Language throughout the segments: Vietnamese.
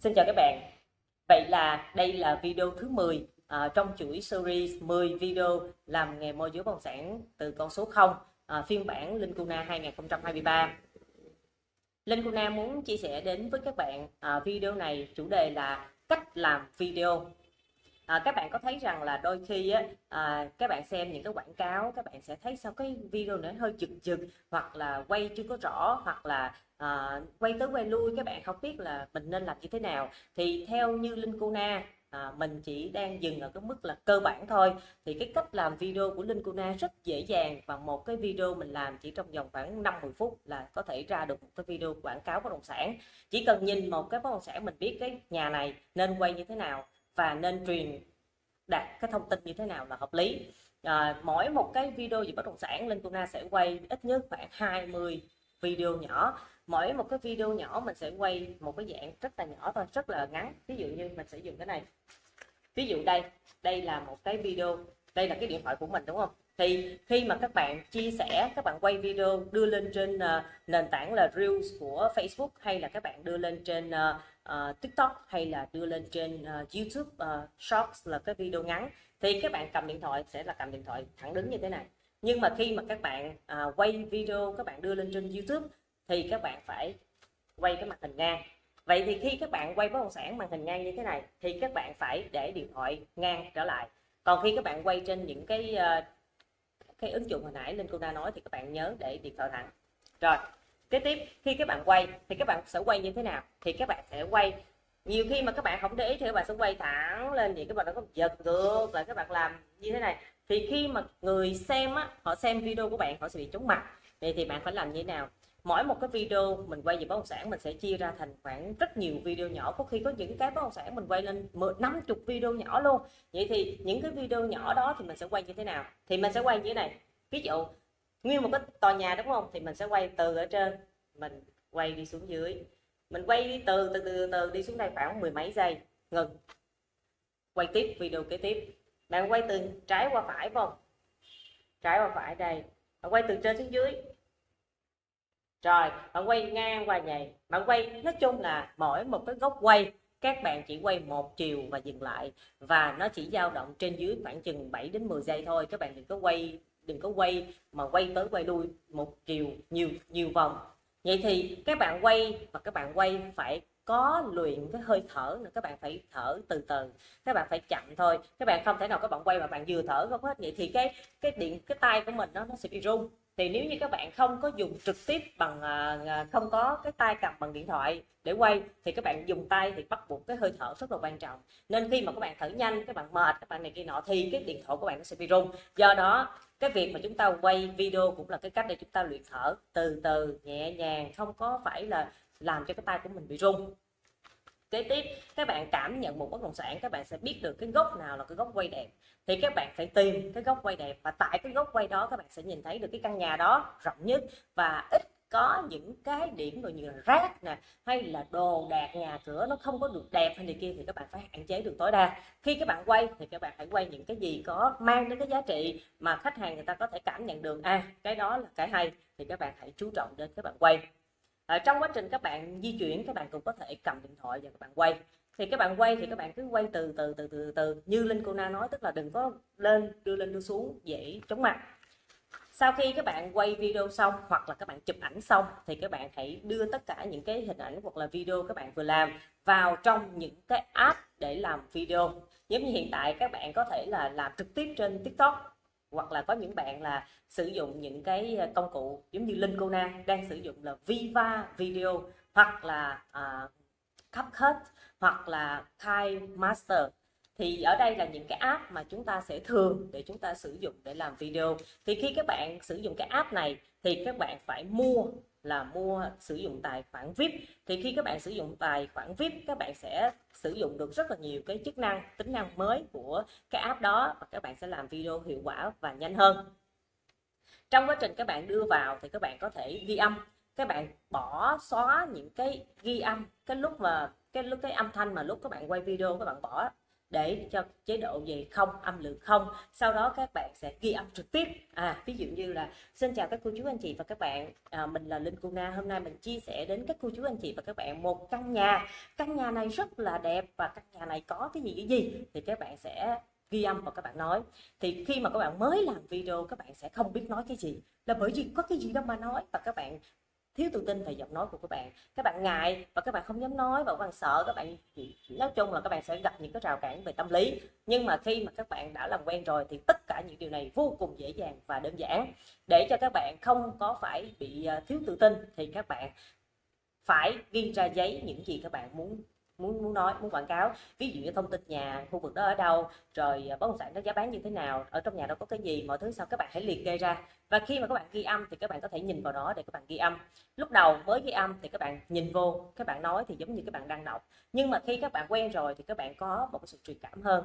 Xin chào các bạn. Vậy là đây là video thứ 10 à, trong chuỗi series 10 video làm nghề môi giới bất động sản từ con số 0 à, phiên bản Linh Cuna 2023. Linh Cuna muốn chia sẻ đến với các bạn à, video này chủ đề là cách làm video à, các bạn có thấy rằng là đôi khi á, à, các bạn xem những cái quảng cáo các bạn sẽ thấy sao cái video nó hơi chực chực hoặc là quay chưa có rõ hoặc là à, quay tới quay lui các bạn không biết là mình nên làm như thế nào. Thì theo như Linh Cuna à, mình chỉ đang dừng ở cái mức là cơ bản thôi. Thì cái cách làm video của Linh Cuna rất dễ dàng và một cái video mình làm chỉ trong vòng khoảng 5-10 phút là có thể ra được một cái video quảng cáo bất động sản. Chỉ cần nhìn một cái bất động sản mình biết cái nhà này nên quay như thế nào và nên truyền đạt cái thông tin như thế nào là hợp lý. À, mỗi một cái video về bất động sản Linh Tuna sẽ quay ít nhất khoảng 20 video nhỏ. Mỗi một cái video nhỏ mình sẽ quay một cái dạng rất là nhỏ thôi rất là ngắn. Ví dụ như mình sẽ dùng cái này. Ví dụ đây đây là một cái video đây là cái điện thoại của mình đúng không? Thì khi mà các bạn chia sẻ các bạn quay video đưa lên trên uh, nền tảng là reels của facebook hay là các bạn đưa lên trên uh, uh, tiktok hay là đưa lên trên uh, youtube uh, shorts là cái video ngắn thì các bạn cầm điện thoại sẽ là cầm điện thoại thẳng đứng như thế này. Nhưng mà khi mà các bạn uh, quay video các bạn đưa lên trên youtube thì các bạn phải quay cái màn hình ngang. Vậy thì khi các bạn quay bất động sản màn hình ngang như thế này thì các bạn phải để điện thoại ngang trở lại. Còn khi các bạn quay trên những cái uh, cái ứng dụng hồi nãy linh cô nói thì các bạn nhớ để điện thoại thẳng. Rồi kế tiếp, khi các bạn quay, thì các bạn sẽ quay như thế nào? Thì các bạn sẽ quay. Nhiều khi mà các bạn không để ý thì các bạn sẽ quay thẳng lên vậy, các bạn nó có giật ngược lại các bạn làm như thế này. Thì khi mà người xem á, họ xem video của bạn, họ sẽ bị chóng mặt. Vậy thì bạn phải làm như thế nào? Mỗi một cái video mình quay về bất động sản, mình sẽ chia ra thành khoảng rất nhiều video nhỏ. Có khi có những cái bất động sản mình quay lên năm chục video nhỏ luôn. Vậy thì những cái video nhỏ đó thì mình sẽ quay như thế nào? Thì mình sẽ quay như thế này. Ví dụ nguyên một cái tòa nhà đúng không? Thì mình sẽ quay từ ở trên. Mình quay đi xuống dưới. Mình quay đi từ từ từ từ đi xuống đây khoảng mười mấy giây. Ngừng. Quay tiếp, video kế tiếp. Bạn quay từ trái qua phải không? Trái qua phải đây. Bạn quay từ trên xuống dưới. Rồi bạn quay ngang qua nhảy bạn quay, nói chung là mỗi một cái góc quay, các bạn chỉ quay một chiều và dừng lại. Và nó chỉ dao động trên dưới khoảng chừng 7 đến 10 giây thôi. Các bạn đừng có quay đừng có quay, mà quay tới quay lui một chiều, nhiều nhiều vòng. Vậy thì các bạn quay, và các bạn quay phải có luyện cái hơi thở nữa. Các bạn phải thở từ từ. Các bạn phải chậm thôi. Các bạn không thể nào các bạn quay mà bạn vừa thở không hết. Vậy thì cái cái điện, cái tay của mình nó nó sẽ bị rung thì nếu như các bạn không có dùng trực tiếp bằng à, à, không có cái tay cầm bằng điện thoại để quay, thì các bạn dùng tay thì bắt buộc cái hơi thở rất là quan trọng. Nên khi mà các bạn thở nhanh, các bạn mệt, các bạn này kia nọ, thì cái điện thoại của bạn nó sẽ bị rung. Do đó, cái việc mà chúng ta quay video cũng là cái cách để chúng ta luyện thở từ từ, nhẹ nhàng, không có phải là làm cho cái tay của mình bị rung kế tiếp, các bạn cảm nhận một bất động sản, các bạn sẽ biết được cái góc nào là cái góc quay đẹp. Thì các bạn phải tìm cái góc quay đẹp và tại cái góc quay đó, các bạn sẽ nhìn thấy được cái căn nhà đó rộng nhất và ít có những cái điểm rồi như là rác nè, hay là đồ đạc nhà cửa nó không có được đẹp hay này kia thì các bạn phải hạn chế được tối đa. Khi các bạn quay thì các bạn hãy quay những cái gì có mang đến cái giá trị mà khách hàng người ta có thể cảm nhận được. À cái đó là cái hay thì các bạn hãy chú trọng đến các bạn quay ở trong quá trình các bạn di chuyển các bạn cũng có thể cầm điện thoại và các bạn quay thì các bạn quay thì các bạn cứ quay từ từ từ từ từ như linh cô na nói tức là đừng có lên đưa lên đưa xuống dễ chóng mặt sau khi các bạn quay video xong hoặc là các bạn chụp ảnh xong thì các bạn hãy đưa tất cả những cái hình ảnh hoặc là video các bạn vừa làm vào trong những cái app để làm video giống như hiện tại các bạn có thể là làm trực tiếp trên tiktok hoặc là có những bạn là sử dụng những cái ờ, công cụ giống như Linh Kona đang sử dụng là Viva Video hoặc là ờ, uh, CapCut hoặc là Kai Master. Thì ở đây là những cái app mà chúng ta sẽ thường để chúng ta sử dụng để làm video. Thì khi các bạn sử dụng cái app này thì các bạn phải mua là mua, sử dụng tài khoản VIP thì khi các bạn sử dụng tài khoản VIP các bạn sẽ sử dụng được rất là nhiều cái chức năng, tính năng mới của cái app đó và các bạn sẽ làm video hiệu quả và nhanh hơn. Trong quá trình các bạn đưa vào thì các bạn có thể ghi âm. Các bạn bỏ xóa những cái ghi âm, cái lúc mà, cái lúc, cái âm thanh mà lúc các bạn quay video các bạn bỏ để cho chế độ về không âm lượng không. Sau đó các bạn sẽ ghi âm trực tiếp. À ví dụ như là xin chào các cô chú anh chị và các bạn. À, mình là linh cuna hôm nay mình chia sẻ đến các cô chú anh chị và các bạn một căn nhà. Căn nhà này rất là đẹp và căn nhà này có cái gì cái gì? Thì các bạn sẽ ghi âm và các bạn nói. Thì khi mà các bạn mới làm video các bạn sẽ không biết nói cái gì. Là bởi vì có cái gì đâu mà nói và các bạn thiếu tự tin về giọng nói của các bạn. Các bạn ngại và các bạn không dám nói và các bạn sợ các bạn nói chung là các bạn sẽ gặp những cái rào cản về tâm lý. Nhưng mà khi mà các bạn đã làm quen rồi thì tất cả những điều này vô cùng dễ dàng và đơn giản. Để cho các bạn không có phải bị à, thiếu tự tin thì các bạn phải ghi ra giấy những gì các bạn muốn muốn muốn nói, muốn quảng cáo. Ví dụ như thông tin nhà, khu vực đó ở đâu, rồi à, bất động sản đó giá bán như thế nào, ở trong nhà đó có cái gì, mọi thứ sau các bạn hãy liệt kê ra. Và khi mà các bạn ghi âm thì các bạn có thể nhìn vào đó để các bạn ghi âm. Lúc đầu với ghi âm thì các bạn nhìn vô, các bạn nói thì giống như các bạn đang đọc. Nhưng mà khi các bạn quen rồi thì các bạn có một sự truyền cảm hơn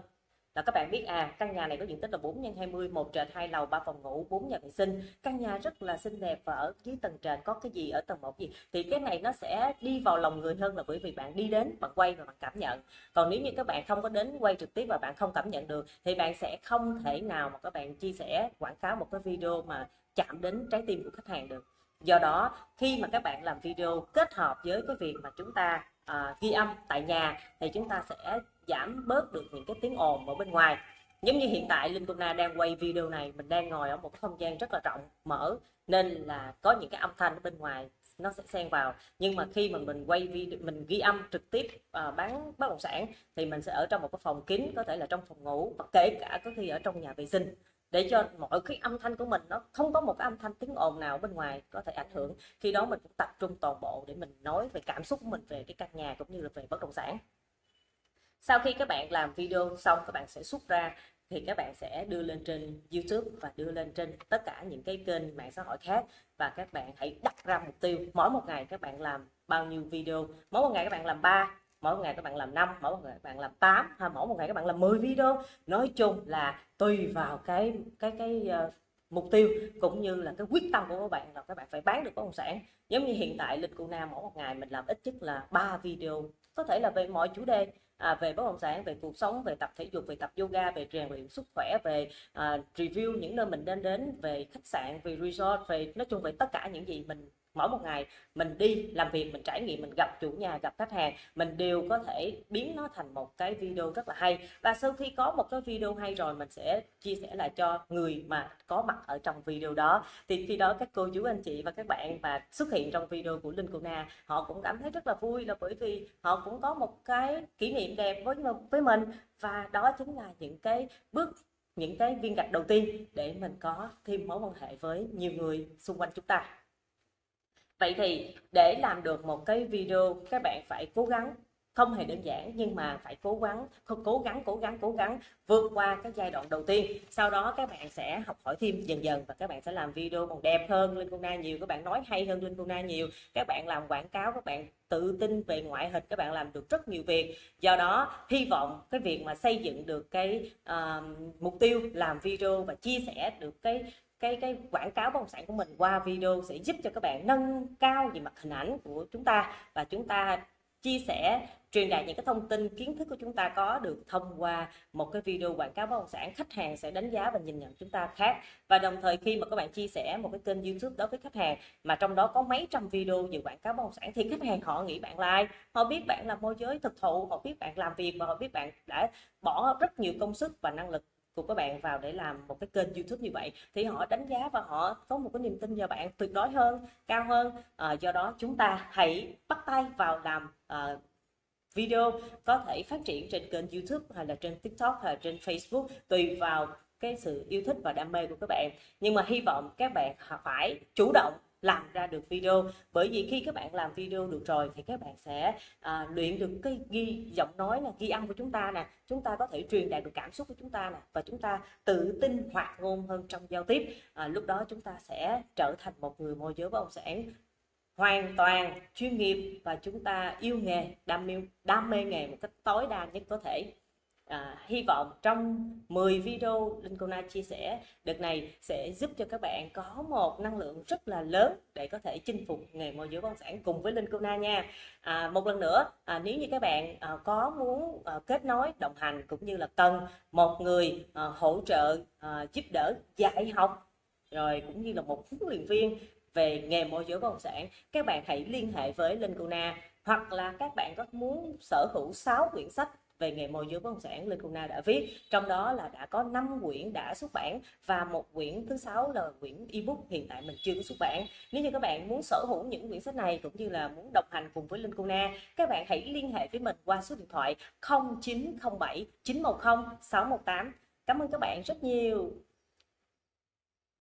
là các bạn biết à căn nhà này có diện tích là 4 x 20 một trệt hai lầu ba phòng ngủ 4 nhà vệ sinh. Căn nhà rất là xinh đẹp và ở dưới tầng trệt có cái gì ở tầng một gì? Thì cái này nó sẽ đi vào lòng người hơn là bởi vì bạn đi đến bạn quay và bạn cảm nhận. Còn nếu như các bạn không có đến quay trực tiếp và bạn không cảm nhận được thì bạn sẽ không thể nào mà các bạn chia sẻ quảng cáo một cái video mà chạm đến trái tim của khách hàng được. Do đó khi mà các bạn làm video kết hợp với cái việc mà chúng ta à, ghi âm tại nhà thì chúng ta sẽ giảm bớt được những cái tiếng ồn ở bên ngoài. Giống như hiện tại Linh Tuna Na đang quay video này mình đang ngồi ở một cái không gian rất là rộng mở nên là có những cái âm thanh ở bên ngoài nó sẽ xen vào. Nhưng mà khi mà mình quay video mình ghi âm trực tiếp uh, bán bất động sản thì mình sẽ ở trong một cái phòng kín có thể là trong phòng ngủ và kể cả có khi ở trong nhà vệ sinh. Để cho mọi cái âm thanh của mình nó không có một cái âm thanh tiếng ồn nào bên ngoài có thể ảnh hưởng. Khi đó mình cũng tập trung toàn bộ để mình nói về cảm xúc của mình về cái căn nhà cũng như là về bất động sản sau khi các bạn làm video xong các bạn sẽ xuất ra thì các bạn sẽ đưa lên trên YouTube và đưa lên trên tất cả những cái kênh mạng xã hội khác. Và các bạn hãy đặt ra mục tiêu mỗi một ngày các bạn làm bao nhiêu video? Mỗi một ngày các bạn làm 3 mỗi một ngày các bạn làm 5 mỗi một ngày các bạn làm 8 hay mỗi một ngày các bạn làm 10 video? Nói chung là tùy vào cái cái cái uh, mục tiêu cũng như là cái quyết tâm của các bạn là các bạn phải bán được bất động sản. Giống như hiện tại linh cụ nam mỗi một ngày mình làm ít nhất là 3 video có thể là về mọi chủ đề à, về bất động sản về cuộc sống về tập thể dục về tập yoga về rèn luyện sức khỏe về à, review những nơi mình nên đến về khách sạn về resort về nói chung về tất cả những gì mình mỗi một ngày mình đi làm việc, mình trải nghiệm, mình gặp chủ nhà, gặp khách hàng, mình đều có thể biến nó thành một cái video rất là hay. Và sau khi có một cái video hay rồi, mình sẽ chia sẻ lại cho người mà có mặt ở trong video đó. Thì khi đó các cô, chú, anh chị và các bạn mà xuất hiện trong video của Linh Cô Na họ cũng cảm thấy rất là vui là bởi vì họ cũng có một cái kỷ niệm đẹp với với mình. Và đó chính là những cái bước, những cái viên gạch đầu tiên để mình có thêm mối quan hệ với nhiều người xung quanh chúng ta vậy thì để làm được một cái video các bạn phải cố gắng. Không hề đơn giản nhưng mà phải cố gắng cố gắng cố gắng cố gắng vượt qua cái giai đoạn đầu tiên. Sau đó các bạn sẽ học hỏi thêm dần dần và các bạn sẽ làm video còn đẹp hơn linh cô na nhiều các bạn nói hay hơn linh cô na nhiều. Các bạn làm quảng cáo các bạn tự tin về ngoại hình các bạn làm được rất nhiều việc. Do đó hy vọng cái việc mà xây dựng được cái uh, mục tiêu làm video và chia sẻ được cái cái cái quảng cáo bất động sản của mình qua video sẽ giúp cho các bạn nâng cao về mặt hình ảnh của chúng ta và chúng ta chia sẻ, truyền đạt những cái thông tin, kiến thức của chúng ta có được thông qua một cái video quảng cáo bất động sản, khách hàng sẽ đánh giá và nhìn nhận chúng ta khác. Và đồng thời khi mà các bạn chia sẻ một cái kênh youtube đó với khách hàng mà trong đó có mấy trăm video về quảng cáo bất động sản thì khách hàng họ nghĩ bạn like họ biết bạn là môi giới thực thụ, họ biết bạn làm việc và họ biết bạn đã bỏ rất nhiều công sức và năng lực của các bạn vào để làm một cái kênh youtube như vậy. Thì họ đánh giá và họ có một cái niềm tin vào bạn tuyệt đối hơn cao hơn. À, do đó chúng ta hãy bắt tay vào làm à, video có thể phát triển trên kênh youtube hay là trên tiktok hay là trên facebook tùy vào cái sự yêu thích và đam mê của các bạn. Nhưng mà hy vọng các bạn phải chủ động làm ra được video. Bởi vì khi các bạn làm video được rồi thì các bạn sẽ à, luyện được cái ghi giọng nói là ghi âm của chúng ta nè. Chúng ta có thể truyền đạt được cảm xúc của chúng ta nè và chúng ta tự tin hoạt ngôn hơn trong giao tiếp. À, lúc đó chúng ta sẽ trở thành một người môi giới bất động sản hoàn toàn chuyên nghiệp và chúng ta yêu nghề đam mê đam mê nghề một cách tối đa nhất có thể à, hy vọng trong 10 video Linh Cô Na chia sẻ đợt này sẽ giúp cho các bạn có một năng lượng rất là lớn để có thể chinh phục nghề môi giới bất động sản cùng với Linh Cô Na nha. À, một lần nữa à, nếu như các bạn à, có muốn à, kết nối đồng hành cũng như là cần một người à, hỗ trợ à, giúp đỡ dạy học rồi cũng như là một huấn luyện viên về nghề môi giới bất động sản các bạn hãy liên hệ với Linh Cô Na hoặc là các bạn có muốn sở hữu 6 quyển sách về nghề môi giới bất động sản Linh Na đã viết, trong đó là đã có 5 quyển đã xuất bản và một quyển thứ sáu là quyển ebook hiện tại mình chưa có xuất bản. Nếu như các bạn muốn sở hữu những quyển sách này cũng như là muốn đồng hành cùng với Linh Na, các bạn hãy liên hệ với mình qua số điện thoại 0907 910 618 cảm ơn các bạn rất nhiều.